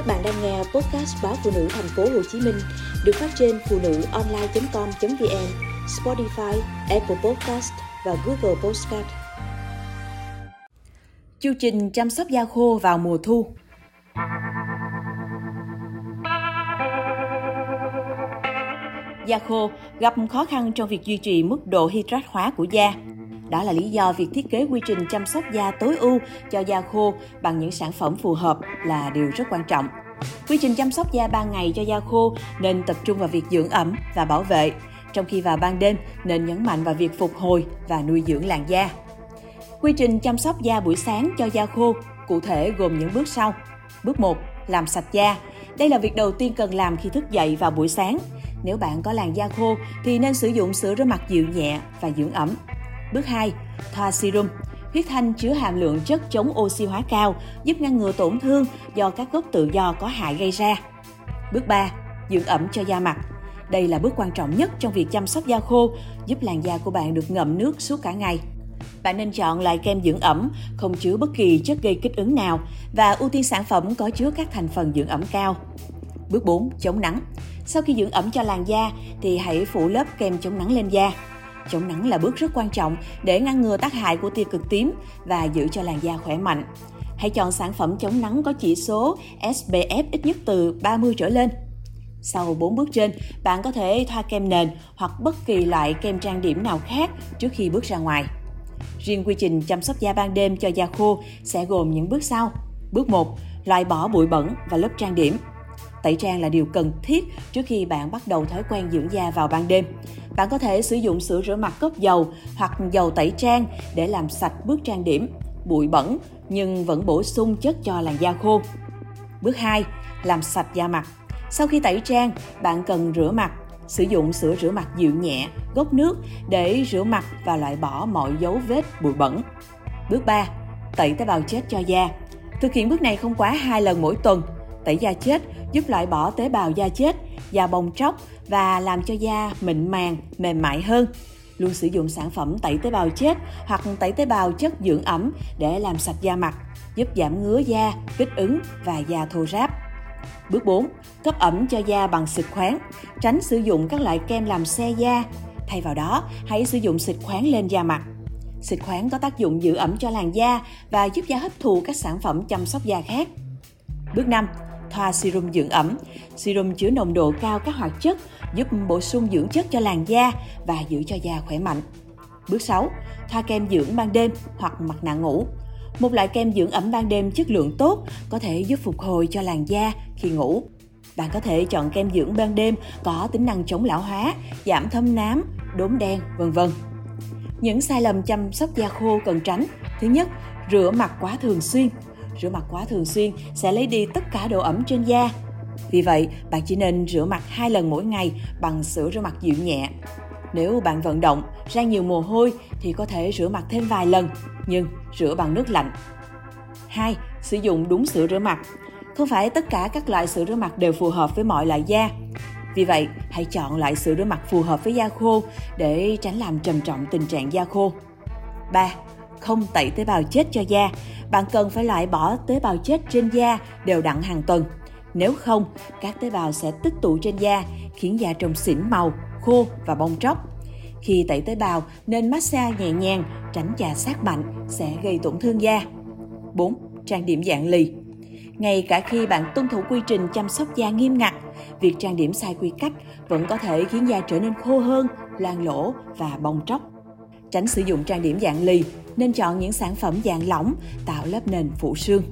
Các bạn đang nghe podcast báo phụ nữ thành phố Hồ Chí Minh được phát trên phụ nữ online.com.vn, Spotify, Apple Podcast và Google Podcast. Chương trình chăm sóc da khô vào mùa thu. Da khô gặp khó khăn trong việc duy trì mức độ hydrat hóa của da. Đó là lý do việc thiết kế quy trình chăm sóc da tối ưu cho da khô bằng những sản phẩm phù hợp là điều rất quan trọng. Quy trình chăm sóc da ban ngày cho da khô nên tập trung vào việc dưỡng ẩm và bảo vệ, trong khi vào ban đêm nên nhấn mạnh vào việc phục hồi và nuôi dưỡng làn da. Quy trình chăm sóc da buổi sáng cho da khô cụ thể gồm những bước sau. Bước 1. Làm sạch da. Đây là việc đầu tiên cần làm khi thức dậy vào buổi sáng. Nếu bạn có làn da khô thì nên sử dụng sữa rửa mặt dịu nhẹ và dưỡng ẩm. Bước 2. Thoa serum. Huyết thanh chứa hàm lượng chất chống oxy hóa cao, giúp ngăn ngừa tổn thương do các gốc tự do có hại gây ra. Bước 3. Dưỡng ẩm cho da mặt. Đây là bước quan trọng nhất trong việc chăm sóc da khô, giúp làn da của bạn được ngậm nước suốt cả ngày. Bạn nên chọn loại kem dưỡng ẩm không chứa bất kỳ chất gây kích ứng nào và ưu tiên sản phẩm có chứa các thành phần dưỡng ẩm cao. Bước 4. Chống nắng. Sau khi dưỡng ẩm cho làn da thì hãy phủ lớp kem chống nắng lên da. Chống nắng là bước rất quan trọng để ngăn ngừa tác hại của tia cực tím và giữ cho làn da khỏe mạnh. Hãy chọn sản phẩm chống nắng có chỉ số SPF ít nhất từ 30 trở lên. Sau 4 bước trên, bạn có thể thoa kem nền hoặc bất kỳ loại kem trang điểm nào khác trước khi bước ra ngoài. Riêng quy trình chăm sóc da ban đêm cho da khô sẽ gồm những bước sau. Bước 1. Loại bỏ bụi bẩn và lớp trang điểm. Tẩy trang là điều cần thiết trước khi bạn bắt đầu thói quen dưỡng da vào ban đêm. Bạn có thể sử dụng sữa rửa mặt cốc dầu hoặc dầu tẩy trang để làm sạch bước trang điểm, bụi bẩn nhưng vẫn bổ sung chất cho làn da khô. Bước 2. Làm sạch da mặt. Sau khi tẩy trang, bạn cần rửa mặt, sử dụng sữa rửa mặt dịu nhẹ, gốc nước để rửa mặt và loại bỏ mọi dấu vết bụi bẩn. Bước 3. Tẩy tế bào chết cho da. Thực hiện bước này không quá 2 lần mỗi tuần. Tẩy da chết giúp loại bỏ tế bào da chết, da bong tróc và làm cho da mịn màng, mềm mại hơn. Luôn sử dụng sản phẩm tẩy tế bào chết hoặc tẩy tế bào chất dưỡng ẩm để làm sạch da mặt, giúp giảm ngứa da, kích ứng và da thô ráp. Bước 4. Cấp ẩm cho da bằng xịt khoáng. Tránh sử dụng các loại kem làm xe da. Thay vào đó, hãy sử dụng xịt khoáng lên da mặt. Xịt khoáng có tác dụng giữ ẩm cho làn da và giúp da hấp thụ các sản phẩm chăm sóc da khác. Bước 5 thoa serum dưỡng ẩm. Serum chứa nồng độ cao các hoạt chất giúp bổ sung dưỡng chất cho làn da và giữ cho da khỏe mạnh. Bước 6. Thoa kem dưỡng ban đêm hoặc mặt nạ ngủ. Một loại kem dưỡng ẩm ban đêm chất lượng tốt có thể giúp phục hồi cho làn da khi ngủ. Bạn có thể chọn kem dưỡng ban đêm có tính năng chống lão hóa, giảm thâm nám, đốm đen, vân vân. Những sai lầm chăm sóc da khô cần tránh. Thứ nhất, rửa mặt quá thường xuyên rửa mặt quá thường xuyên sẽ lấy đi tất cả độ ẩm trên da. Vì vậy, bạn chỉ nên rửa mặt hai lần mỗi ngày bằng sữa rửa mặt dịu nhẹ. Nếu bạn vận động, ra nhiều mồ hôi thì có thể rửa mặt thêm vài lần, nhưng rửa bằng nước lạnh. 2. Sử dụng đúng sữa rửa mặt. Không phải tất cả các loại sữa rửa mặt đều phù hợp với mọi loại da. Vì vậy, hãy chọn loại sữa rửa mặt phù hợp với da khô để tránh làm trầm trọng tình trạng da khô. 3 không tẩy tế bào chết cho da, bạn cần phải loại bỏ tế bào chết trên da đều đặn hàng tuần. Nếu không, các tế bào sẽ tích tụ trên da, khiến da trông xỉn màu, khô và bong tróc. Khi tẩy tế bào, nên massage nhẹ nhàng, tránh chà sát mạnh sẽ gây tổn thương da. 4. Trang điểm dạng lì ngay cả khi bạn tuân thủ quy trình chăm sóc da nghiêm ngặt, việc trang điểm sai quy cách vẫn có thể khiến da trở nên khô hơn, loang lỗ và bong tróc. Tránh sử dụng trang điểm dạng lì, nên chọn những sản phẩm dạng lỏng tạo lớp nền phủ sương.